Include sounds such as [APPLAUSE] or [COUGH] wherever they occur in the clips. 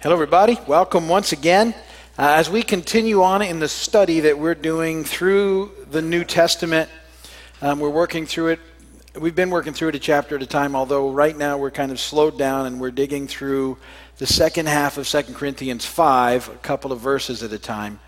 Hello, everybody. Welcome once again. Uh, as we continue on in the study that we're doing through the New Testament, um, we're working through it. We've been working through it a chapter at a time, although right now we're kind of slowed down and we're digging through the second half of 2 Corinthians 5, a couple of verses at a time,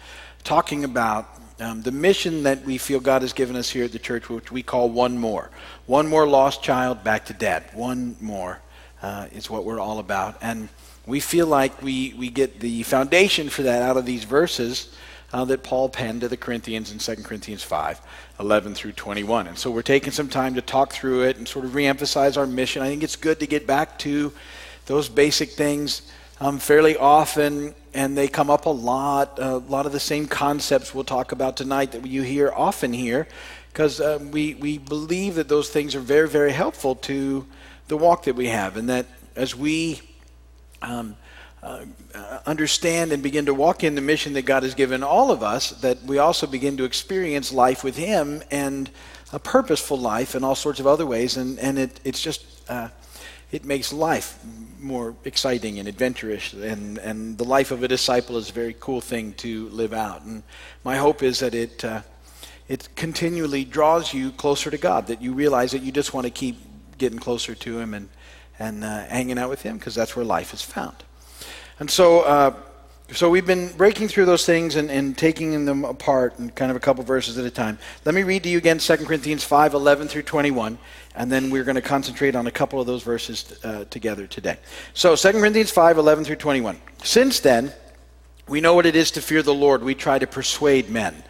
talking about um, the mission that we feel God has given us here at the church, which we call one more. One more lost child back to dad. One more uh, is what we're all about. And we feel like we, we get the foundation for that out of these verses uh, that Paul penned to the Corinthians in 2 Corinthians 5, 11 through 21. And so we're taking some time to talk through it and sort of reemphasize our mission. I think it's good to get back to those basic things um, fairly often and they come up a lot. a lot of the same concepts we'll talk about tonight that you hear often here, because uh, we we believe that those things are very very helpful to the walk that we have, and that as we um, uh, understand and begin to walk in the mission that God has given all of us, that we also begin to experience life with Him and a purposeful life in all sorts of other ways, and and it it's just. Uh, it makes life more exciting and adventurous and, and the life of a disciple is a very cool thing to live out and my hope is that it uh, it continually draws you closer to god that you realize that you just want to keep getting closer to him and and uh, hanging out with him because that's where life is found and so uh, so we've been breaking through those things and, and taking them apart and kind of a couple verses at a time let me read to you again 2 corinthians 5 11 through 21 and then we're going to concentrate on a couple of those verses uh, together today. So 2 Corinthians 5 11 through 21. Since then, we know what it is to fear the Lord. We try to persuade men.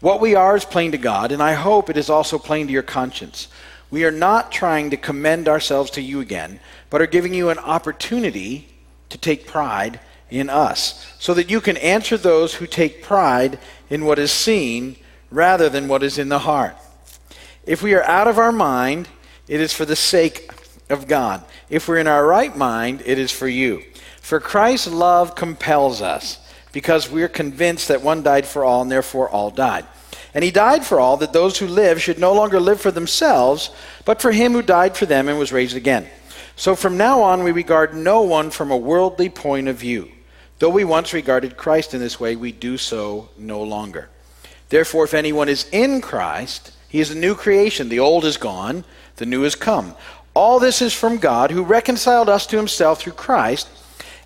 What we are is plain to God, and I hope it is also plain to your conscience. We are not trying to commend ourselves to you again, but are giving you an opportunity to take pride in us, so that you can answer those who take pride in what is seen rather than what is in the heart. If we are out of our mind, it is for the sake of God. If we're in our right mind, it is for you. For Christ's love compels us, because we are convinced that one died for all, and therefore all died. And he died for all, that those who live should no longer live for themselves, but for him who died for them and was raised again. So from now on, we regard no one from a worldly point of view. Though we once regarded Christ in this way, we do so no longer. Therefore, if anyone is in Christ, he is a new creation. The old is gone the new has come. All this is from God, who reconciled us to himself through Christ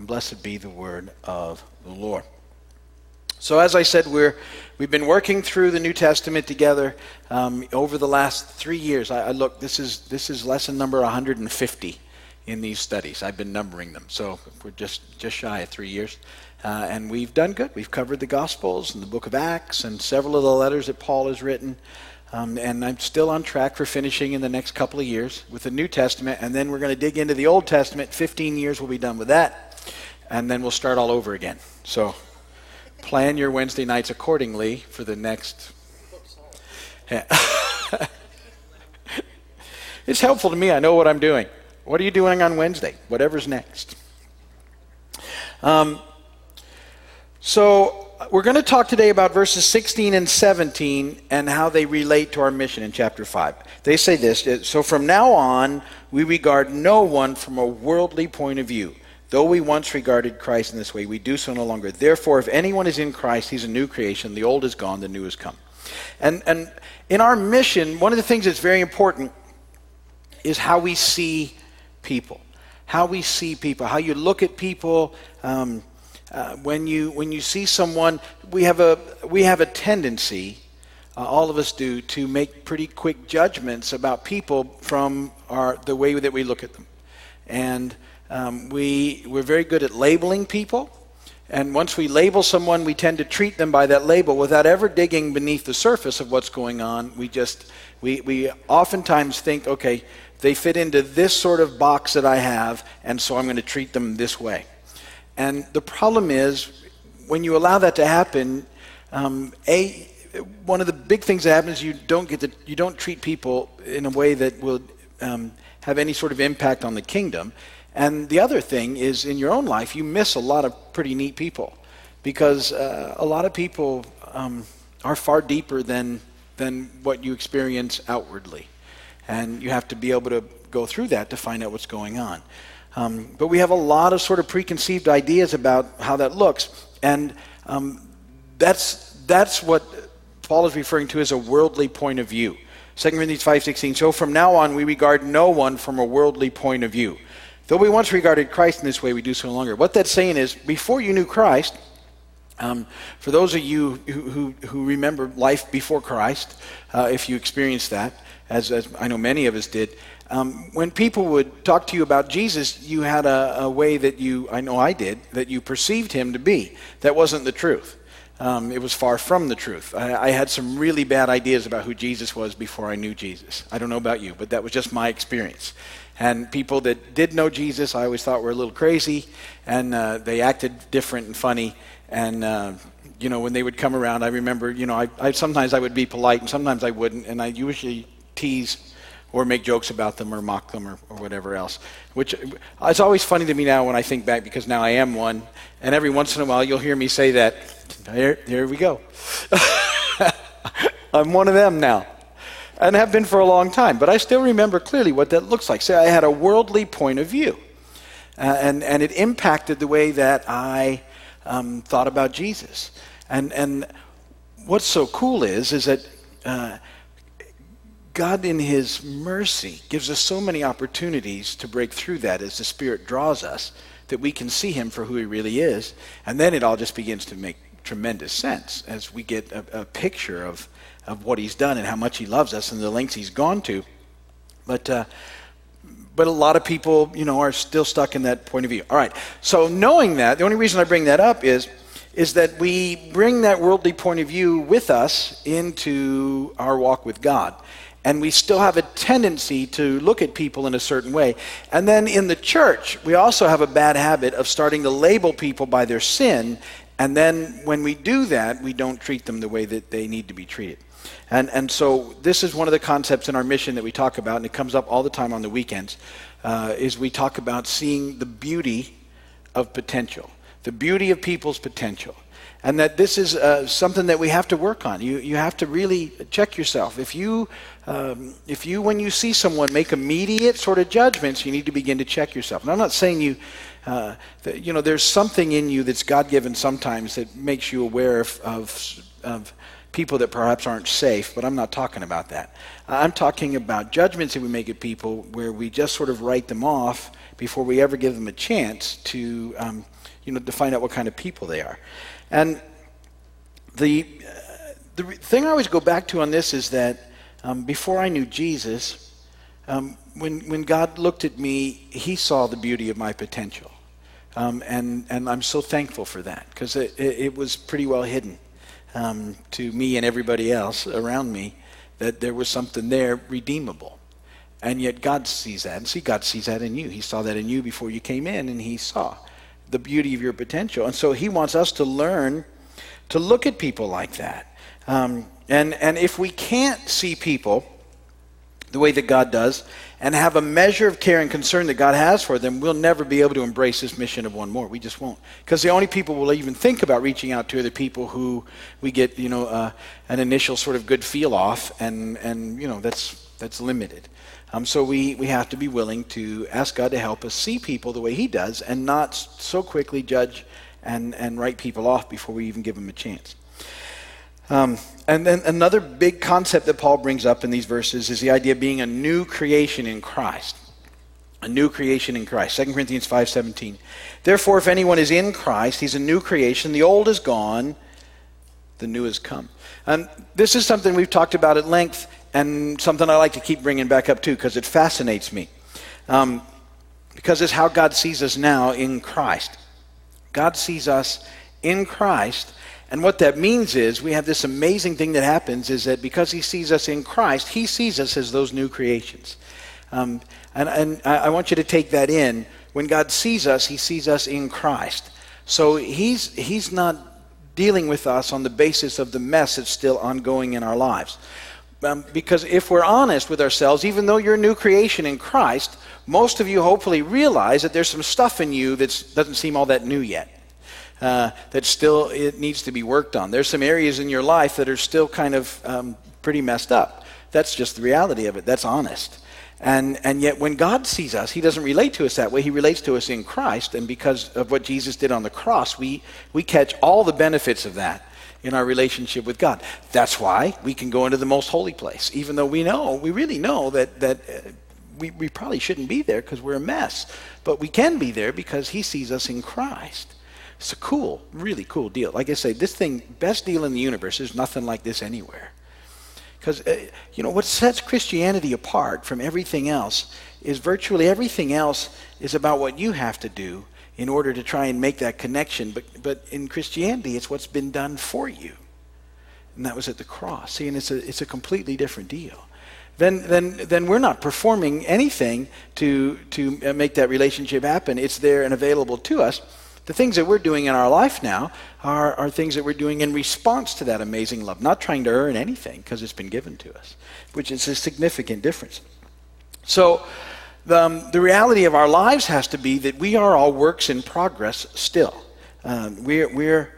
And blessed be the word of the Lord. So, as I said, we're, we've been working through the New Testament together um, over the last three years. I, I, look, this is, this is lesson number 150 in these studies. I've been numbering them. So, we're just, just shy of three years. Uh, and we've done good. We've covered the Gospels and the book of Acts and several of the letters that Paul has written. Um, and I'm still on track for finishing in the next couple of years with the New Testament. And then we're going to dig into the Old Testament. 15 years we'll be done with that. And then we'll start all over again. So plan your Wednesday nights accordingly for the next. Yeah. [LAUGHS] it's helpful to me. I know what I'm doing. What are you doing on Wednesday? Whatever's next. Um, so we're going to talk today about verses 16 and 17 and how they relate to our mission in chapter 5. They say this So from now on, we regard no one from a worldly point of view. Though we once regarded Christ in this way, we do so no longer. Therefore, if anyone is in Christ, he's a new creation. The old is gone, the new has come. And, and in our mission, one of the things that's very important is how we see people. How we see people, how you look at people. Um, uh, when you when you see someone, we have a we have a tendency, uh, all of us do, to make pretty quick judgments about people from our the way that we look at them, and um, we we're very good at labeling people. And once we label someone, we tend to treat them by that label without ever digging beneath the surface of what's going on. We just we we oftentimes think, okay, they fit into this sort of box that I have, and so I'm going to treat them this way. And the problem is, when you allow that to happen, um, a one of the big things that happens you don't get to, you don't treat people in a way that will um, have any sort of impact on the kingdom. And the other thing is in your own life, you miss a lot of pretty neat people because uh, a lot of people um, are far deeper than, than what you experience outwardly. And you have to be able to go through that to find out what's going on. Um, but we have a lot of sort of preconceived ideas about how that looks. And um, that's, that's what Paul is referring to as a worldly point of view. 2 Corinthians 5.16, so from now on we regard no one from a worldly point of view. Though we once regarded Christ in this way, we do so no longer. What that's saying is, before you knew Christ, um, for those of you who, who, who remember life before Christ, uh, if you experienced that, as, as, I know many of us did, um, when people would talk to you about Jesus, you had a, a, way that you, I know I did, that you perceived him to be. That wasn't the truth. Um, it was far from the truth. I, I, had some really bad ideas about who Jesus was before I knew Jesus. I don't know about you, but that was just my experience. And people that did know Jesus, I always thought were a little crazy, and uh, they acted different and funny. And uh, you know, when they would come around, I remember, you know, I, I, sometimes I would be polite, and sometimes I wouldn't, and I usually tease or make jokes about them or mock them or, or whatever else. Which it's always funny to me now when I think back because now I am one, and every once in a while you'll hear me say that. Here, there we go. [LAUGHS] I'm one of them now and have been for a long time. But I still remember clearly what that looks like. Say, I had a worldly point of view, uh, and, and it impacted the way that I um, thought about Jesus. And, and what's so cool is, is that uh, God, in His mercy, gives us so many opportunities to break through that as the Spirit draws us that we can see Him for who He really is. And then it all just begins to make tremendous sense as we get a, a picture of, of what He's done and how much He loves us and the lengths He's gone to. But uh, but a lot of people, you know, are still stuck in that point of view. All right. So knowing that, the only reason I bring that up is is that we bring that worldly point of view with us into our walk with God. And we still have a tendency to look at people in a certain way. And then in the church, we also have a bad habit of starting to label people by their sin. And then when we do that, we don't treat them the way that they need to be treated. And, and so this is one of the concepts in our mission that we talk about, and it comes up all the time on the weekends, uh, is we talk about seeing the beauty of potential, the beauty of people's potential. And that this is uh, something that we have to work on. You, you have to really check yourself. If you, um, if you, when you see someone make immediate sort of judgments, you need to begin to check yourself. And I'm not saying you, uh, that, you know, there's something in you that's God given sometimes that makes you aware of, of, of people that perhaps aren't safe, but I'm not talking about that. I'm talking about judgments that we make at people where we just sort of write them off before we ever give them a chance to, um, you know, to find out what kind of people they are. And the, uh, the thing I always go back to on this is that um, before I knew Jesus, um, when, when God looked at me, he saw the beauty of my potential. Um, and, and I'm so thankful for that because it, it, it was pretty well hidden um, to me and everybody else around me that there was something there redeemable. And yet God sees that. And see, God sees that in you. He saw that in you before you came in, and He saw the beauty of your potential. And so He wants us to learn to look at people like that. Um, and, and if we can't see people the way that God does, and have a measure of care and concern that God has for them, we'll never be able to embrace this mission of one more. We just won't. Because the only people we'll even think about reaching out to are the people who we get, you know, uh, an initial sort of good feel off, and, and you know, that's, that's limited. Um, so we, we have to be willing to ask God to help us see people the way He does and not so quickly judge and, and write people off before we even give them a chance. Um, and then another big concept that Paul brings up in these verses is the idea of being a new creation in Christ. A new creation in Christ. 2 Corinthians 5:17. Therefore, if anyone is in Christ, he's a new creation. The old is gone, the new has come. And this is something we've talked about at length, and something I like to keep bringing back up too, because it fascinates me. Um, because it's how God sees us now in Christ. God sees us in Christ and what that means is we have this amazing thing that happens is that because he sees us in Christ, he sees us as those new creations. Um, and, and I want you to take that in. When God sees us, he sees us in Christ. So he's, he's not dealing with us on the basis of the mess that's still ongoing in our lives. Um, because if we're honest with ourselves, even though you're a new creation in Christ, most of you hopefully realize that there's some stuff in you that doesn't seem all that new yet. Uh, that still it needs to be worked on. There's some areas in your life that are still kind of um, pretty messed up. That's just the reality of it. That's honest. And, and yet, when God sees us, He doesn't relate to us that way. He relates to us in Christ. And because of what Jesus did on the cross, we, we catch all the benefits of that in our relationship with God. That's why we can go into the most holy place, even though we know, we really know that, that uh, we, we probably shouldn't be there because we're a mess. But we can be there because He sees us in Christ. It's a cool, really cool deal. Like I say, this thing, best deal in the universe, there's nothing like this anywhere. Because, uh, you know, what sets Christianity apart from everything else is virtually everything else is about what you have to do in order to try and make that connection. But, but in Christianity, it's what's been done for you. And that was at the cross. See, and it's a, it's a completely different deal. Then, then, then we're not performing anything to, to uh, make that relationship happen. It's there and available to us. The things that we're doing in our life now are, are things that we're doing in response to that amazing love, not trying to earn anything because it's been given to us, which is a significant difference. So, the, um, the reality of our lives has to be that we are all works in progress still. Um, we're, we're,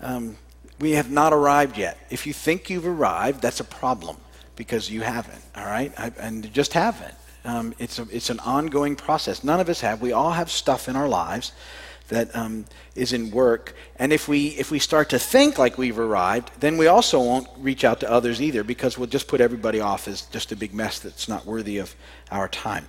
um, we have not arrived yet. If you think you've arrived, that's a problem because you haven't, all right? I, and you just haven't. Um, it's, a, it's an ongoing process. None of us have. We all have stuff in our lives that um, is in work. And if we, if we start to think like we've arrived, then we also won't reach out to others either because we'll just put everybody off as just a big mess that's not worthy of our time.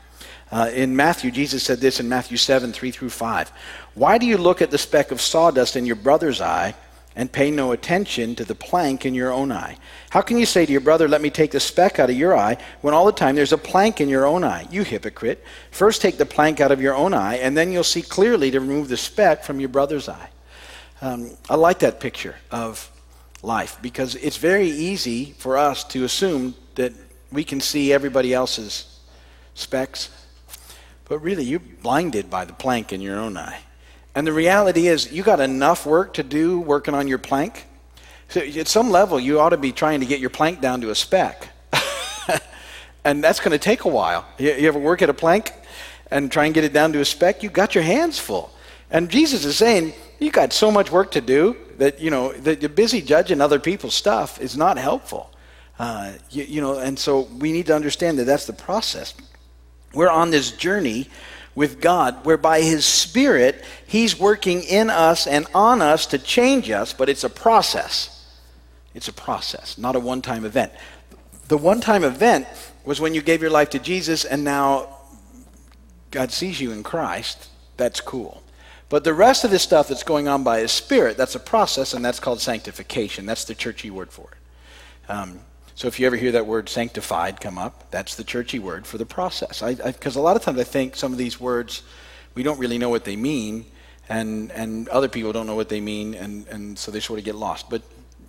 Uh, in Matthew, Jesus said this in Matthew 7 3 through 5. Why do you look at the speck of sawdust in your brother's eye and pay no attention to the plank in your own eye? How can you say to your brother, Let me take the speck out of your eye, when all the time there's a plank in your own eye? You hypocrite. First take the plank out of your own eye, and then you'll see clearly to remove the speck from your brother's eye. Um, I like that picture of life because it's very easy for us to assume that we can see everybody else's specks, but really you're blinded by the plank in your own eye. And the reality is, you got enough work to do working on your plank. So at some level, you ought to be trying to get your plank down to a speck. [LAUGHS] and that's going to take a while. You, you ever work at a plank and try and get it down to a speck? You got your hands full. And Jesus is saying, you got so much work to do that, you know, that you're busy judging other people's stuff is not helpful. Uh, you, you know, and so we need to understand that that's the process. We're on this journey with God, whereby His Spirit, He's working in us and on us to change us, but it's a process. It's a process, not a one time event. The one time event was when you gave your life to Jesus and now God sees you in Christ. That's cool. But the rest of this stuff that's going on by His Spirit, that's a process, and that's called sanctification. That's the churchy word for it. Um, so if you ever hear that word sanctified come up, that's the churchy word for the process. Because a lot of times I think some of these words, we don't really know what they mean, and, and other people don't know what they mean, and, and so they sort of get lost. But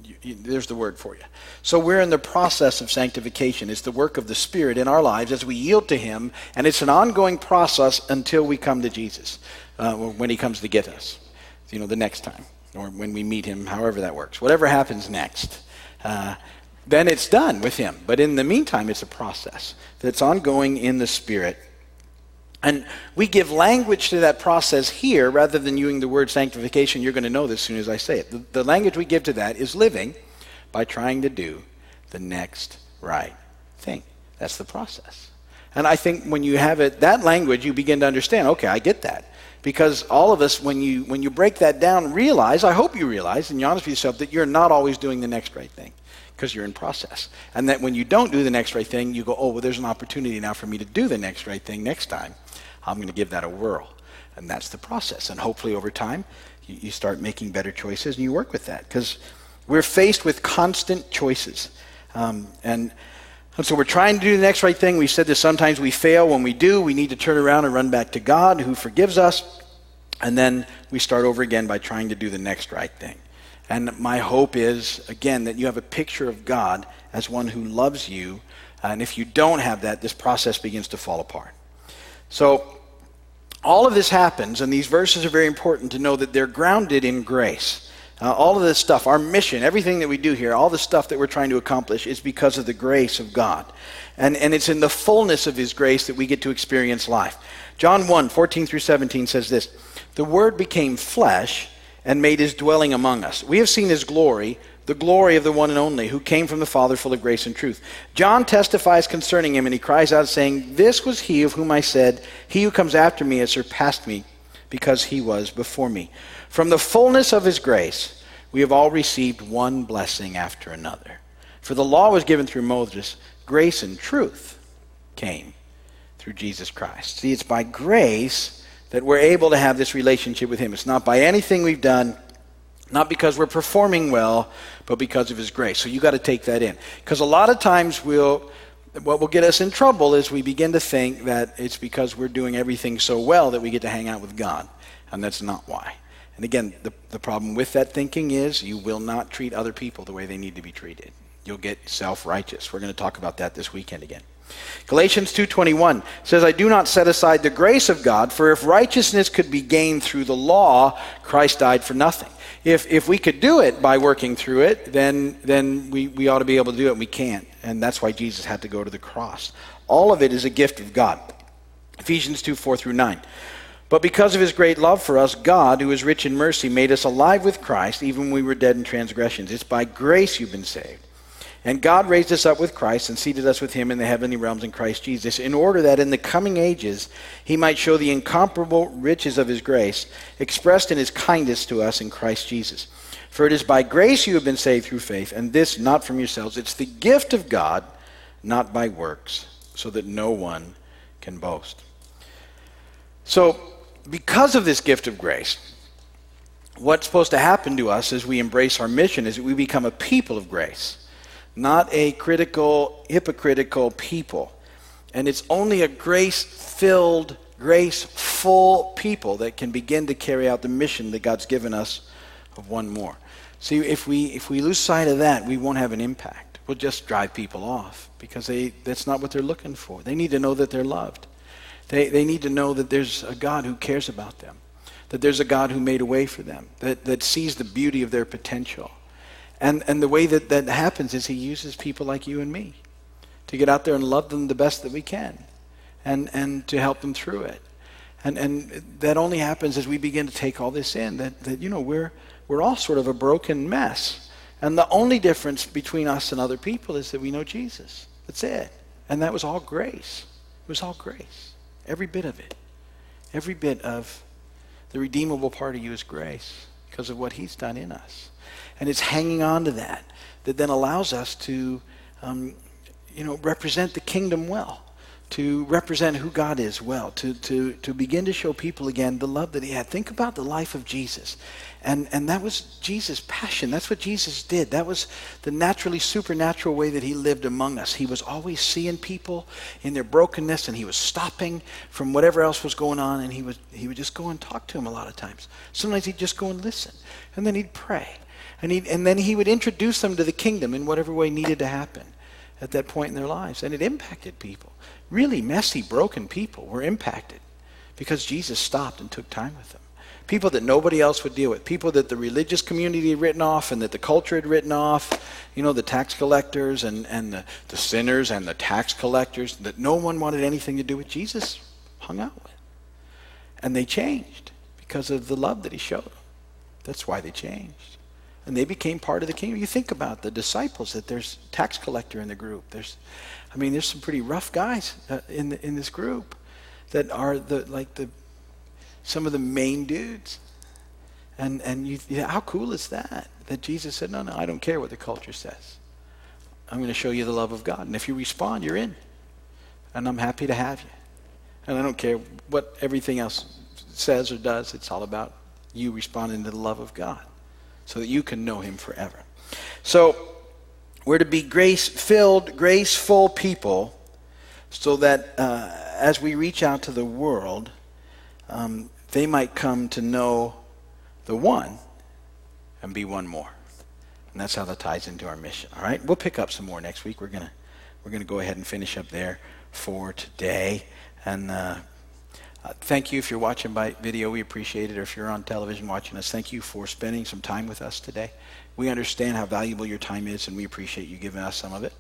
you, you, there's the word for you. So we're in the process of sanctification. It's the work of the Spirit in our lives as we yield to Him, and it's an ongoing process until we come to Jesus, uh, when He comes to get us, you know, the next time, or when we meet Him, however that works. Whatever happens next. Uh, then it's done with him. But in the meantime, it's a process that's ongoing in the Spirit. And we give language to that process here rather than using the word sanctification. You're going to know this as soon as I say it. The, the language we give to that is living by trying to do the next right thing. That's the process. And I think when you have it, that language, you begin to understand, okay, I get that. Because all of us, when you, when you break that down, realize, I hope you realize, and you're honest with yourself, that you're not always doing the next right thing because you're in process. And that when you don't do the next right thing, you go, oh, well, there's an opportunity now for me to do the next right thing next time. I'm going to give that a whirl. And that's the process. And hopefully over time, you, you start making better choices and you work with that because we're faced with constant choices. Um, and, and so we're trying to do the next right thing. We said this sometimes we fail. When we do, we need to turn around and run back to God who forgives us. And then we start over again by trying to do the next right thing. And my hope is, again, that you have a picture of God as one who loves you. And if you don't have that, this process begins to fall apart. So, all of this happens, and these verses are very important to know that they're grounded in grace. uh, all of this stuff, our mission, everything that we do here, all the stuff that we're trying to accomplish is because of the grace of God. And, and it's in the fullness of His grace that we get to experience life. John 1 14 through 17 says this The Word became flesh and made His dwelling among us. We have seen His glory, the glory of the one and only, who came from the Father full of grace and truth. John testifies concerning Him, and he cries out, saying, This was He of whom I said, He who comes after me has surpassed me, because He was before me. From the fullness of His grace, we have all received one blessing after another. For the law was given through Moses grace and truth came through Jesus Christ. See, it's by grace that we're able to have this relationship with Him. It's not by anything we've done, not because we're performing well, but because of His grace. So you got to take that in. Because a lot of times we'll. What will get us in trouble is we begin to think that it's because we're doing everything so well that we get to hang out with God. And that's not why. And again, the, the problem with that thinking is you will not treat other people the way they need to be treated you'll get self-righteous. We're going to talk about that this weekend again. Galatians 2:21 says I do not set aside the grace of God for if righteousness could be gained through the law Christ died for nothing. If if we could do it by working through it then then we, we ought to be able to do it and we can't. And that's why Jesus had to go to the cross. All of it is a gift of God. Ephesians 2 4 through 9. But because of his great love for us, God, who is rich in mercy, made us alive with Christ, even when we were dead in transgressions. It's by grace you've been saved. And God raised us up with Christ and seated us with him in the heavenly realms in Christ Jesus, in order that in the coming ages he might show the incomparable riches of his grace, expressed in his kindness to us in Christ Jesus. For it is by grace you have been saved through faith, and this not from yourselves. It's the gift of God, not by works, so that no one can boast. So, because of this gift of grace, what's supposed to happen to us as we embrace our mission is that we become a people of grace not a critical, hypocritical people. And it's only a grace filled, grace full people that can begin to carry out the mission that God's given us of one more. See, if we, if we lose sight of that, we won't have an impact. We'll just drive people off because they, that's not what they're looking for. They need to know that they're loved. They, they need to know that there's a God who cares about them, that there's a God who made a way for them, that, that sees the beauty of their potential and, and the way that that happens is he uses people like you and me to get out there and love them the best that we can and, and to help them through it. And, and that only happens as we begin to take all this in, that, that you know, we're, we're all sort of a broken mess. And the only difference between us and other people is that we know Jesus. That's it. And that was all grace. It was all grace. Every bit of it. Every bit of the redeemable part of you is grace because of what he's done in us. And it's hanging on to that that then allows us to, um, you know, represent the kingdom well, to represent who God is well, to, to, to begin to show people again the love that he had. Think about the life of Jesus. And, and that was Jesus' passion. That's what Jesus did. That was the naturally supernatural way that he lived among us. He was always seeing people in their brokenness and he was stopping from whatever else was going on and he, was, he would just go and talk to them a lot of times. Sometimes he'd just go and listen. And then he'd pray. And, he, and then he would introduce them to the kingdom in whatever way needed to happen at that point in their lives. And it impacted people. Really messy, broken people were impacted because Jesus stopped and took time with them. People that nobody else would deal with. People that the religious community had written off and that the culture had written off. You know, the tax collectors and, and the, the sinners and the tax collectors that no one wanted anything to do with. Jesus hung out with. And they changed because of the love that he showed them. That's why they changed and they became part of the kingdom. You think about the disciples that there's tax collector in the group. There's, I mean, there's some pretty rough guys uh, in the, in this group that are the like the some of the main dudes. And and you, you how cool is that? That Jesus said, no, no, I don't care what the culture says. I'm going to show you the love of God, and if you respond, you're in, and I'm happy to have you. And I don't care what everything else says or does. It's all about you responding to the love of God so that you can know him forever. So we're to be grace filled, graceful people so that uh, as we reach out to the world, um, they might come to know the one and be one more. And that's how that ties into our mission. All right? We'll pick up some more next week. We're to we're to go ahead and finish up there for today. And uh, Uh, thank you if you're watching by video. We appreciate it. Or if you're on television watching us, thank you for spending some time with us today. We understand how valuable your time is, and we appreciate you giving us some of it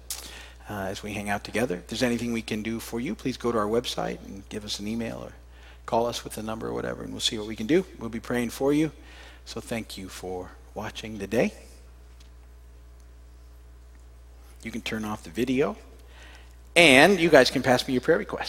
uh, as we hang out together. If there's anything we can do for you, please go to our website and give us an email or call us with a number or whatever, and we'll see what we can do. We'll be praying for you. So thank you for watching today. You can turn off the video, and you guys can pass me your prayer requests.